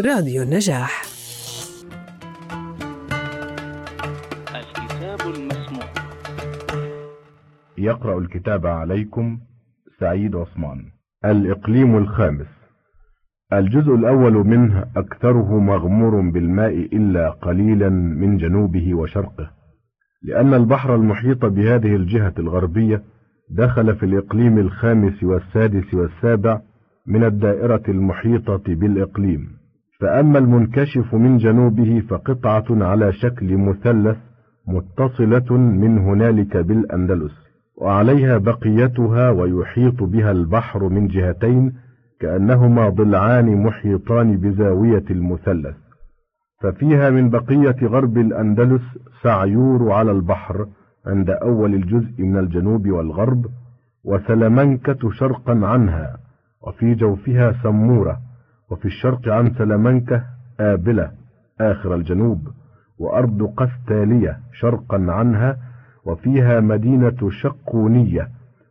راديو النجاح. الكتاب المسموع. يقرأ الكتاب عليكم سعيد عثمان. الإقليم الخامس. الجزء الأول منه أكثره مغمور بالماء إلا قليلا من جنوبه وشرقه لأن البحر المحيط بهذه الجهة الغربية دخل في الإقليم الخامس والسادس والسابع من الدائرة المحيطة بالإقليم. فأما المنكشف من جنوبه فقطعة على شكل مثلث متصلة من هنالك بالأندلس وعليها بقيتها ويحيط بها البحر من جهتين كأنهما ضلعان محيطان بزاوية المثلث. ففيها من بقية غرب الأندلس سعيور على البحر عند أول الجزء من الجنوب والغرب وسلمنكة شرقا عنها وفي جوفها سمورة. وفي الشرق عن سلمنكة آبلة آخر الجنوب وأرض قستالية شرقا عنها وفيها مدينة شقونية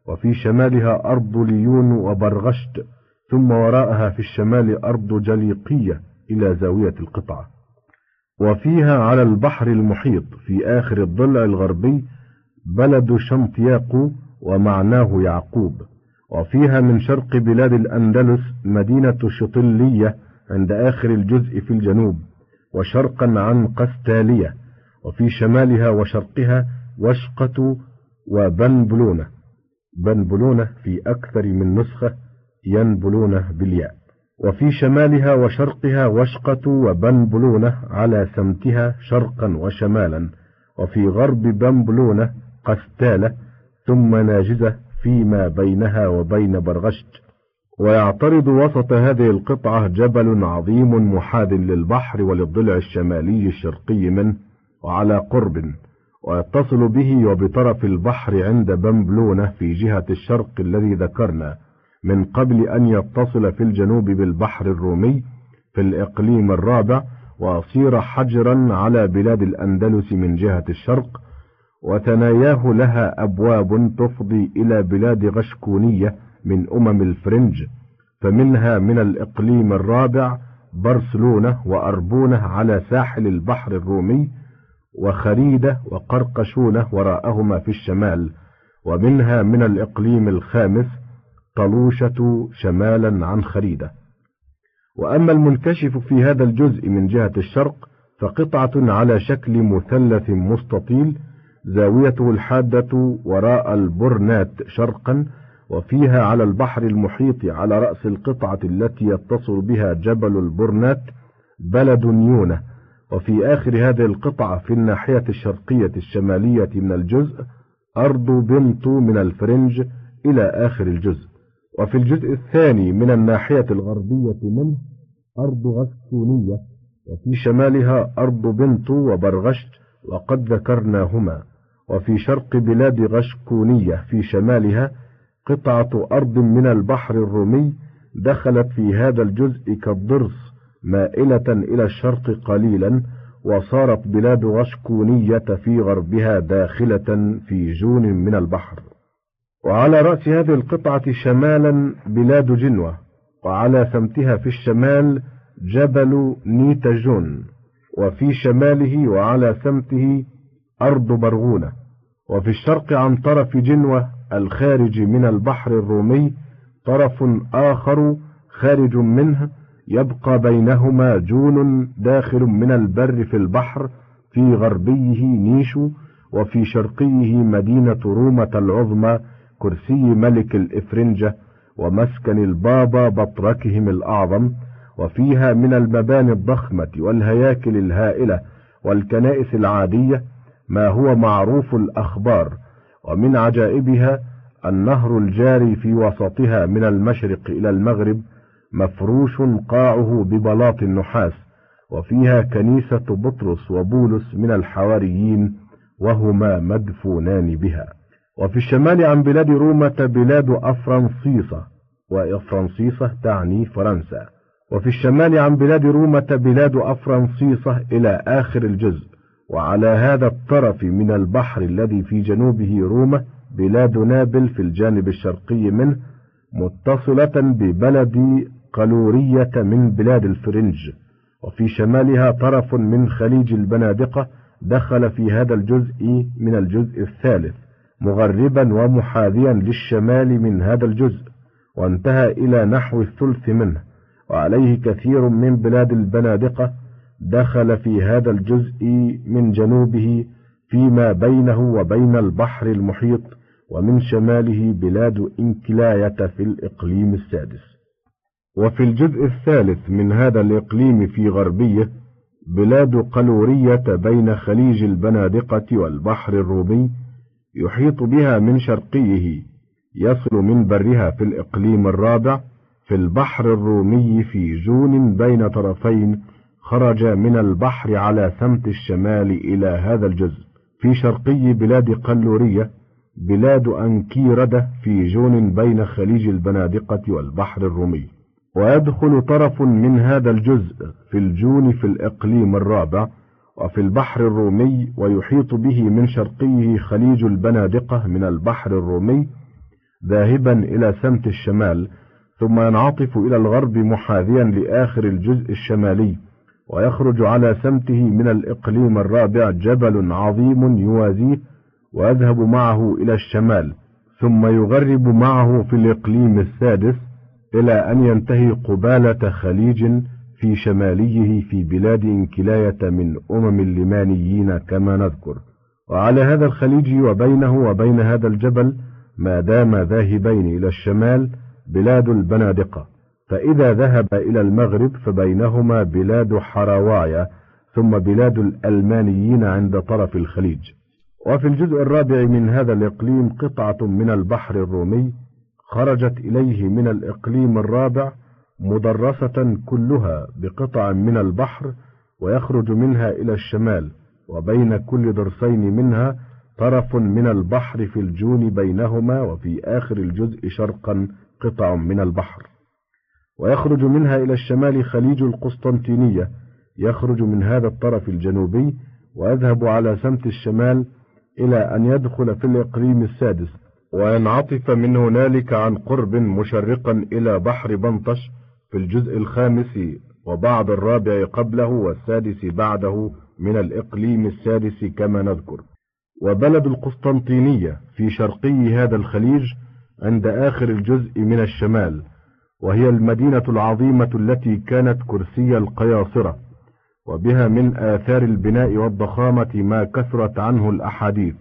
وفي شمالها أرض ليون وبرغشت ثم وراءها في الشمال أرض جليقية إلى زاوية القطعة. وفيها على البحر المحيط في آخر الضلع الغربي بلد شنطياق ومعناه يعقوب. وفيها من شرق بلاد الأندلس مدينة شطلية عند آخر الجزء في الجنوب وشرقا عن قستالية وفي شمالها وشرقها وشقة وبنبلونة. بنبلونة في أكثر من نسخة ينبلونة بالياء. وفي شمالها وشرقها وشقة وبنبلونة على سمتها شرقا وشمالا. وفي غرب بنبلونة قستالة ثم ناجزة فيما بينها وبين برغشت ويعترض وسط هذه القطعة جبل عظيم محاد للبحر وللضلع الشمالي الشرقي منه وعلى قرب ويتصل به وبطرف البحر عند بمبلونة في جهة الشرق الذي ذكرنا من قبل أن يتصل في الجنوب بالبحر الرومي في الإقليم الرابع ويصير حجرا على بلاد الأندلس من جهة الشرق وثناياه لها أبواب تفضي إلى بلاد غشكونية من أمم الفرنج فمنها من الإقليم الرابع برسلونة وأربونة على ساحل البحر الرومي وخريدة وقرقشونة وراءهما في الشمال ومنها من الإقليم الخامس طلوشة شمالا عن خريدة. وأما المنكشف في هذا الجزء من جهة الشرق فقطعة على شكل مثلث مستطيل زاويته الحادة وراء البرنات شرقا وفيها على البحر المحيط على رأس القطعة التي يتصل بها جبل البرنات بلد نيونة. وفي آخر هذه القطعة في الناحية الشرقية الشمالية من الجزء أرض بنطو من الفرنج إلى آخر الجزء. وفي الجزء الثاني من الناحية الغربية منه أرض غسكونية وفي شمالها أرض بنطو وبرغشت وقد ذكرناهما. وفي شرق بلاد غشكونية في شمالها قطعة أرض من البحر الرومي دخلت في هذا الجزء كالضرس مائلة إلى الشرق قليلا وصارت بلاد غشكونية في غربها داخلة في جون من البحر. وعلى رأس هذه القطعة شمالا بلاد جنوة وعلى سمتها في الشمال جبل نيتجون وفي شماله وعلى سمته أرض برغونة وفي الشرق عن طرف جنوة الخارج من البحر الرومي طرف آخر خارج منه يبقى بينهما جون داخل من البر في البحر في غربيه نيشو وفي شرقيه مدينة رومة العظمى كرسي ملك الإفرنجة ومسكن البابا بطركهم الأعظم وفيها من المباني الضخمة والهياكل الهائلة والكنائس العادية ما هو معروف الأخبار ومن عجائبها النهر الجاري في وسطها من المشرق إلى المغرب مفروش قاعه ببلاط النحاس وفيها كنيسة بطرس وبولس من الحواريين وهما مدفونان بها. وفي الشمال عن بلاد رومة بلاد أفرنصيصة وأفرنصيصة تعني فرنسا. وفي الشمال عن بلاد رومة بلاد أفرنصيصة إلى آخر الجزء. وعلى هذا الطرف من البحر الذي في جنوبه رومة بلاد نابل في الجانب الشرقي منه متصلة ببلد قلورية من بلاد الفرنج. وفي شمالها طرف من خليج البنادقة دخل في هذا الجزء من الجزء الثالث مغربا ومحاذيا للشمال من هذا الجزء وانتهى إلى نحو الثلث منه. وعليه كثير من بلاد البنادقة دخل في هذا الجزء من جنوبه فيما بينه وبين البحر المحيط ومن شماله بلاد إنكلاية في الإقليم السادس. وفي الجزء الثالث من هذا الإقليم في غربيه بلاد قلورية بين خليج البنادقة والبحر الرومي يحيط بها من شرقيه يصل من برها في الإقليم الرابع في البحر الرومي في جون بين طرفين خرج من البحر على سمت الشمال إلى هذا الجزء. في شرقي بلاد قلورية بلاد أنكيردة في جون بين خليج البنادقة والبحر الرومي. ويدخل طرف من هذا الجزء في الجون في الإقليم الرابع وفي البحر الرومي ويحيط به من شرقيه خليج البنادقة من البحر الرومي ذاهبا إلى سمت الشمال ثم ينعطف إلى الغرب محاذيا لآخر الجزء الشمالي. ويخرج على سمته من الإقليم الرابع جبل عظيم يوازيه ويذهب معه إلى الشمال ثم يغرب معه في الإقليم السادس إلى أن ينتهي قبالة خليج في شماليه في بلاد انكلاية من أمم اللمانيين كما نذكر. وعلى هذا الخليج وبينه وبين هذا الجبل ما دام ذاهبين إلى الشمال بلاد البنادقة. فإذا ذهب إلى المغرب فبينهما بلاد حروايا ثم بلاد الألمانيين عند طرف الخليج. وفي الجزء الرابع من هذا الإقليم قطعة من البحر الرومي خرجت إليه من الإقليم الرابع مدرسة كلها بقطع من البحر ويخرج منها إلى الشمال وبين كل درسين منها طرف من البحر في الجون بينهما وفي آخر الجزء شرقا قطع من البحر. ويخرج منها إلى الشمال خليج القسطنطينية. يخرج من هذا الطرف الجنوبي ويذهب على سمت الشمال إلى أن يدخل في الإقليم السادس. وينعطف من هنالك عن قرب مشرقا إلى بحر بنطش في الجزء الخامس وبعض الرابع قبله والسادس بعده من الإقليم السادس كما نذكر. وبلد القسطنطينية في شرقي هذا الخليج عند آخر الجزء من الشمال. وهي المدينة العظيمة التي كانت كرسي القياصرة وبها من آثار البناء والضخامة ما كثرت عنه الأحاديث.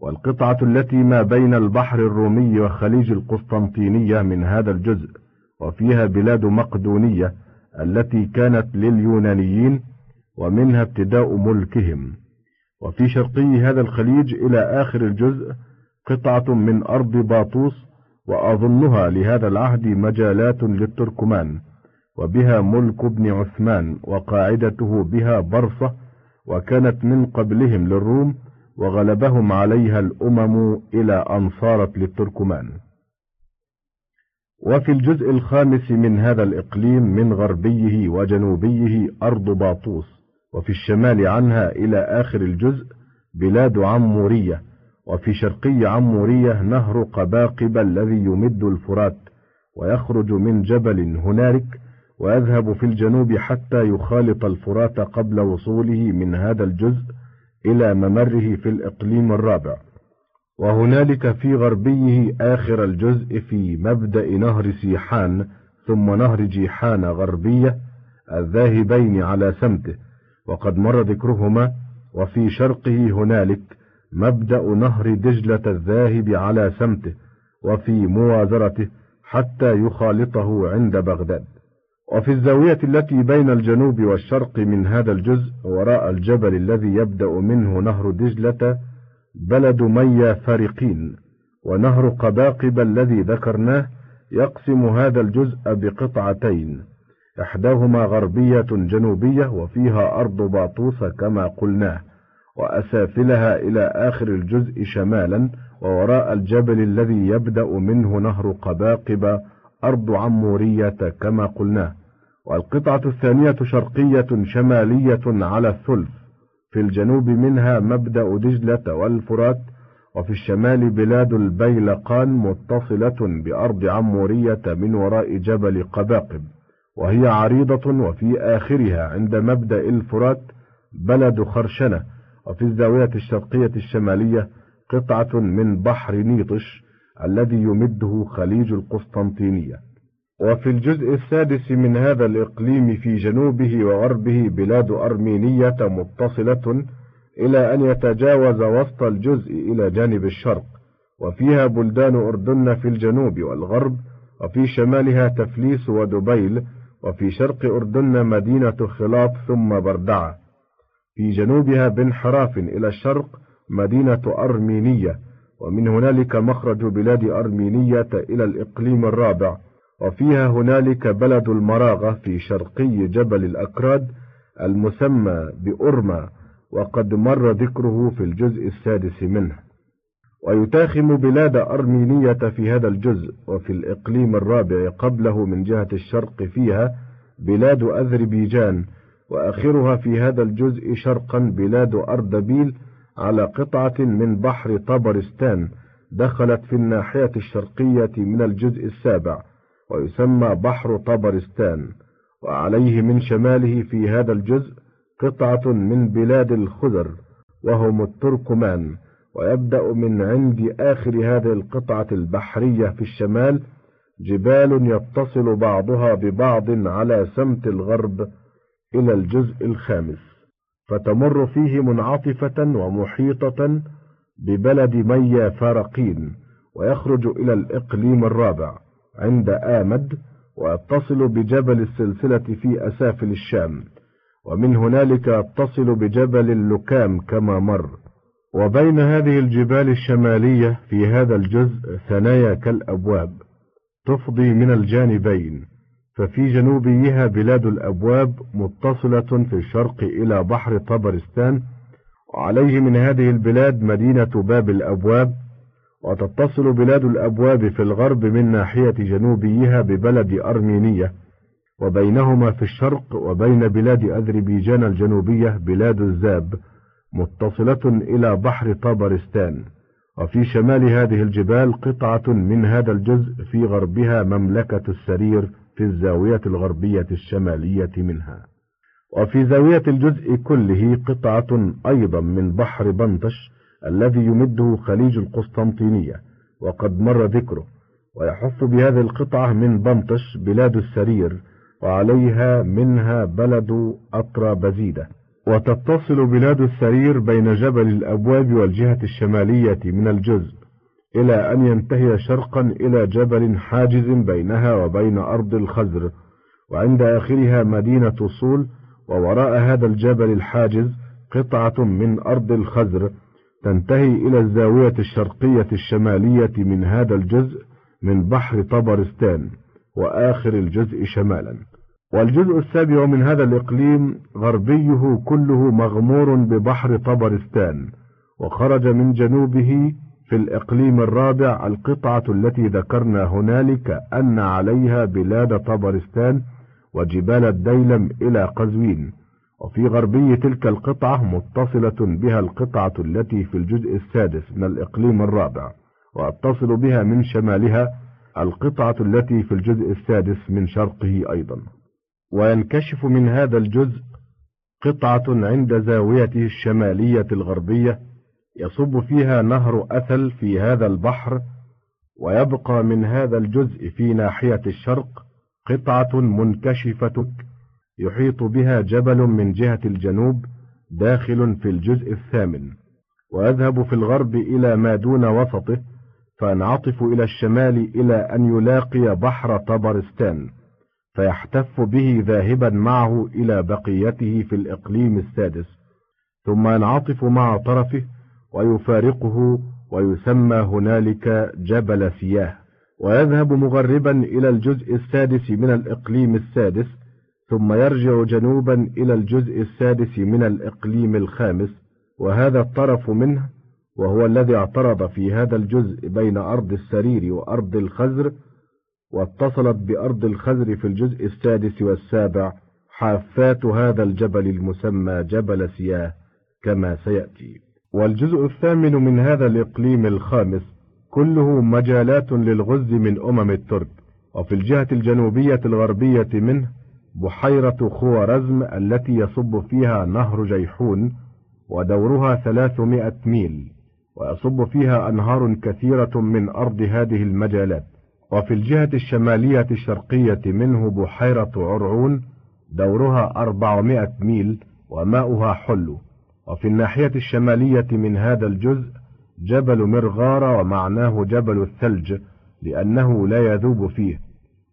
والقطعة التي ما بين البحر الرومي وخليج القسطنطينية من هذا الجزء وفيها بلاد مقدونية التي كانت لليونانيين ومنها ابتداء ملكهم. وفي شرقي هذا الخليج إلى آخر الجزء قطعة من أرض باطوس وأظنها لهذا العهد مجالات للتركمان وبها ملك ابن عثمان وقاعدته بها برصة وكانت من قبلهم للروم وغلبهم عليها الأمم إلى أن صارت للتركمان. وفي الجزء الخامس من هذا الإقليم من غربيه وجنوبيه أرض باطوس وفي الشمال عنها إلى آخر الجزء بلاد عمورية وفي شرقي عمورية نهر قباقب الذي يمد الفرات ويخرج من جبل هنالك ويذهب في الجنوب حتى يخالط الفرات قبل وصوله من هذا الجزء إلى ممره في الإقليم الرابع. وهنالك في غربيه آخر الجزء في مبدأ نهر سيحان ثم نهر جيحان غربية الذاهبين على سمته وقد مر ذكرهما وفي شرقه هنالك مبدأ نهر دجلة الذاهب على سمته وفي موازرته حتى يخالطه عند بغداد. وفي الزاوية التي بين الجنوب والشرق من هذا الجزء وراء الجبل الذي يبدأ منه نهر دجلة بلد ميا فارقين ونهر قباقب الذي ذكرناه يقسم هذا الجزء بقطعتين إحداهما غربية جنوبية وفيها أرض باطوس كما قلناه. وأسافلها إلى آخر الجزء شمالا ووراء الجبل الذي يبدأ منه نهر قباقب أرض عمورية كما قلناه والقطعة الثانية شرقية شمالية على الثلث. في الجنوب منها مبدأ دجلة والفرات وفي الشمال بلاد البيلقان متصلة بأرض عمورية من وراء جبل قباقب. وهي عريضة وفي آخرها عند مبدأ الفرات بلد خرشنة. وفي الزاوية الشرقية الشمالية قطعة من بحر نيطش الذي يمده خليج القسطنطينية. وفي الجزء السادس من هذا الإقليم في جنوبه وغربه بلاد أرمينية متصلة إلى أن يتجاوز وسط الجزء إلى جانب الشرق وفيها بلدان أردن في الجنوب والغرب وفي شمالها تفليس ودبيل وفي شرق أردن مدينة خلاط ثم بردعة. في جنوبها بانحراف إلى الشرق مدينة أرمينية ومن هنالك مخرج بلاد أرمينية إلى الإقليم الرابع وفيها هنالك بلد المراغة في شرقي جبل الأكراد المسمى بأرما وقد مر ذكره في الجزء السادس منه. ويتاخم بلاد أرمينية في هذا الجزء وفي الإقليم الرابع قبله من جهة الشرق فيها بلاد أذربيجان وآخرها في هذا الجزء شرقا بلاد أردبيل على قطعة من بحر طبرستان دخلت في الناحية الشرقية من الجزء السابع ويسمى بحر طبرستان وعليه من شماله في هذا الجزء قطعة من بلاد الخزر وهم التركمان ويبدأ من عند آخر هذه القطعة البحرية في الشمال جبال يتصل بعضها ببعض على سمت الغرب إلى الجزء الخامس. فتمر فيه منعطفة ومحيطة ببلد ميا فارقين ويخرج إلى الإقليم الرابع عند آمد ويتصل بجبل السلسلة في أسافل الشام. ومن هنالك يتصل بجبل اللكام كما مر. وبين هذه الجبال الشمالية في هذا الجزء ثنايا كالأبواب تفضي من الجانبين. ففي جنوبيها بلاد الأبواب متصلة في الشرق إلى بحر طبرستان وعليه من هذه البلاد مدينة باب الأبواب وتتصل بلاد الأبواب في الغرب من ناحية جنوبيها ببلد أرمينية وبينهما في الشرق وبين بلاد أذربيجان الجنوبية بلاد الزاب متصلة إلى بحر طبرستان. وفي شمال هذه الجبال قطعة من هذا الجزء في غربها مملكة السرير في الزاوية الغربية الشمالية منها. وفي زاوية الجزء كله قطعة أيضا من بحر بنطش الذي يمده خليج القسطنطينية وقد مر ذكره ويحف بهذه القطعة من بنطش بلاد السرير وعليها منها بلد أطرى بزيدة وتتصل بلاد السرير بين جبل الأبواب والجهة الشمالية من الجزء. إلى أن ينتهي شرقا إلى جبل حاجز بينها وبين أرض الخزر وعند آخرها مدينة صول ووراء هذا الجبل الحاجز قطعة من أرض الخزر تنتهي إلى الزاوية الشرقية الشمالية من هذا الجزء من بحر طبرستان وآخر الجزء شمالا. والجزء السابع من هذا الإقليم غربيه كله مغمور ببحر طبرستان وخرج من جنوبه في الإقليم الرابع القطعة التي ذكرنا هنالك أن عليها بلاد طبرستان وجبال الديلم إلى قزوين. وفي غربي تلك القطعة متصلة بها القطعة التي في الجزء السادس من الإقليم الرابع وأتصل بها من شمالها القطعة التي في الجزء السادس من شرقه أيضا. وينكشف من هذا الجزء قطعة عند زاويته الشمالية الغربية يصب فيها نهر أثل في هذا البحر ويبقى من هذا الجزء في ناحية الشرق قطعة منكشفة يحيط بها جبل من جهة الجنوب داخل في الجزء الثامن ويذهب في الغرب إلى ما دون وسطه فينعطف إلى الشمال إلى أن يلاقي بحر طبرستان فيحتف به ذاهبا معه إلى بقيته في الإقليم السادس ثم ينعطف مع طرفه ويفارقه ويسمى هنالك جبل سياه. ويذهب مغربا إلى الجزء السادس من الإقليم السادس ثم يرجع جنوبا إلى الجزء السادس من الإقليم الخامس وهذا الطرف منه وهو الذي اعترض في هذا الجزء بين أرض السرير وأرض الخزر واتصلت بأرض الخزر في الجزء السادس والسابع حافات هذا الجبل المسمى جبل سياه كما سيأتي. والجزء الثامن من هذا الإقليم الخامس كله مجالات للغز من أمم الترك وفي الجهة الجنوبية الغربية منه بحيرة خوارزم التي يصب فيها نهر جيحون ودورها ثلاثمائة ميل ويصب فيها أنهار كثيرة من أرض هذه المجالات. وفي الجهة الشمالية الشرقية منه بحيرة عرعون دورها أربعمائة ميل وماؤها حلو. وفي الناحية الشمالية من هذا الجزء جبل مرغار ومعناه جبل الثلج لأنه لا يذوب فيه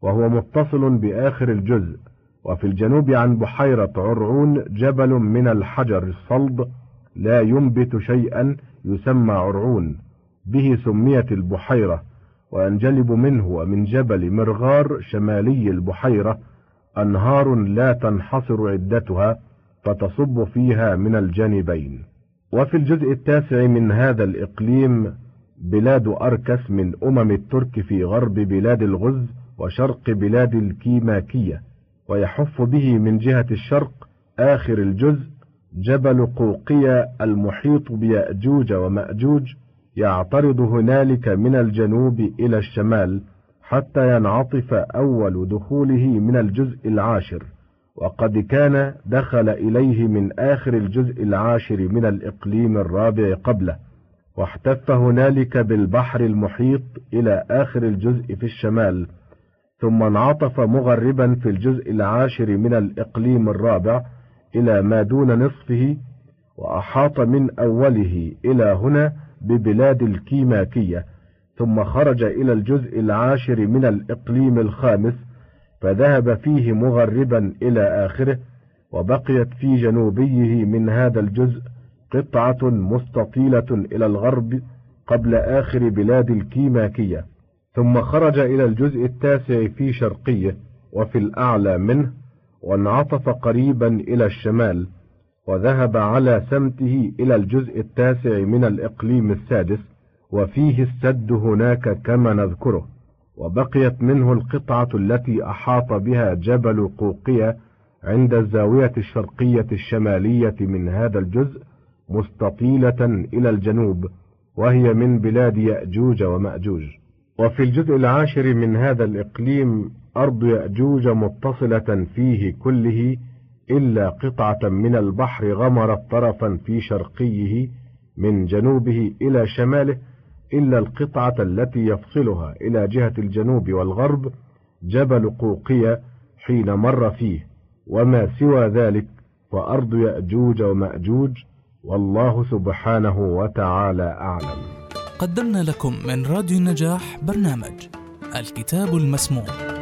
وهو متصل بآخر الجزء وفي الجنوب عن بحيرة عرعون جبل من الحجر الصلب لا ينبت شيئا يسمى عرعون به سميت البحيرة وينجلب منه ومن جبل مرغار شمالي البحيرة أنهار لا تنحصر عدتها فتصب فيها من الجانبين. وفي الجزء التاسع من هذا الإقليم بلاد أركس من أمم الترك في غرب بلاد الغز وشرق بلاد الكيماكية ويحف به من جهة الشرق آخر الجزء جبل قوقية المحيط بيأجوج ومأجوج يعترض هنالك من الجنوب إلى الشمال حتى ينعطف أول دخوله من الجزء العاشر. وقد كان دخل إليه من آخر الجزء العاشر من الإقليم الرابع قبله واحتف هنالك بالبحر المحيط إلى آخر الجزء في الشمال ثم انعطف مغربا في الجزء العاشر من الإقليم الرابع إلى ما دون نصفه وأحاط من أوله إلى هنا ببلاد الكيماكية ثم خرج إلى الجزء العاشر من الإقليم الخامس فذهب فيه مغربا إلى آخره وبقيت في جنوبيه من هذا الجزء قطعة مستطيلة إلى الغرب قبل آخر بلاد الكيماكية. ثم خرج إلى الجزء التاسع في شرقيه وفي الأعلى منه وانعطف قريبا إلى الشمال وذهب على سمته إلى الجزء التاسع من الإقليم السادس وفيه السد هناك كما نذكره. وبقيت منه القطعة التي أحاط بها جبل قوقية عند الزاوية الشرقية الشمالية من هذا الجزء مستطيلة إلى الجنوب وهي من بلاد يأجوج ومأجوج. وفي الجزء العاشر من هذا الإقليم أرض يأجوج متصلة فيه كله إلا قطعة من البحر غمرت طرفا في شرقيه من جنوبه إلى شماله إلا القطعة التي يفصلها إلى جهة الجنوب والغرب جبل قوقية حين مر فيه وما سوى ذلك فأرض يأجوج ومأجوج والله سبحانه وتعالى أعلم. قدمنا لكم من راديو النجاح برنامج الكتاب المسموع الكتاب المسموع.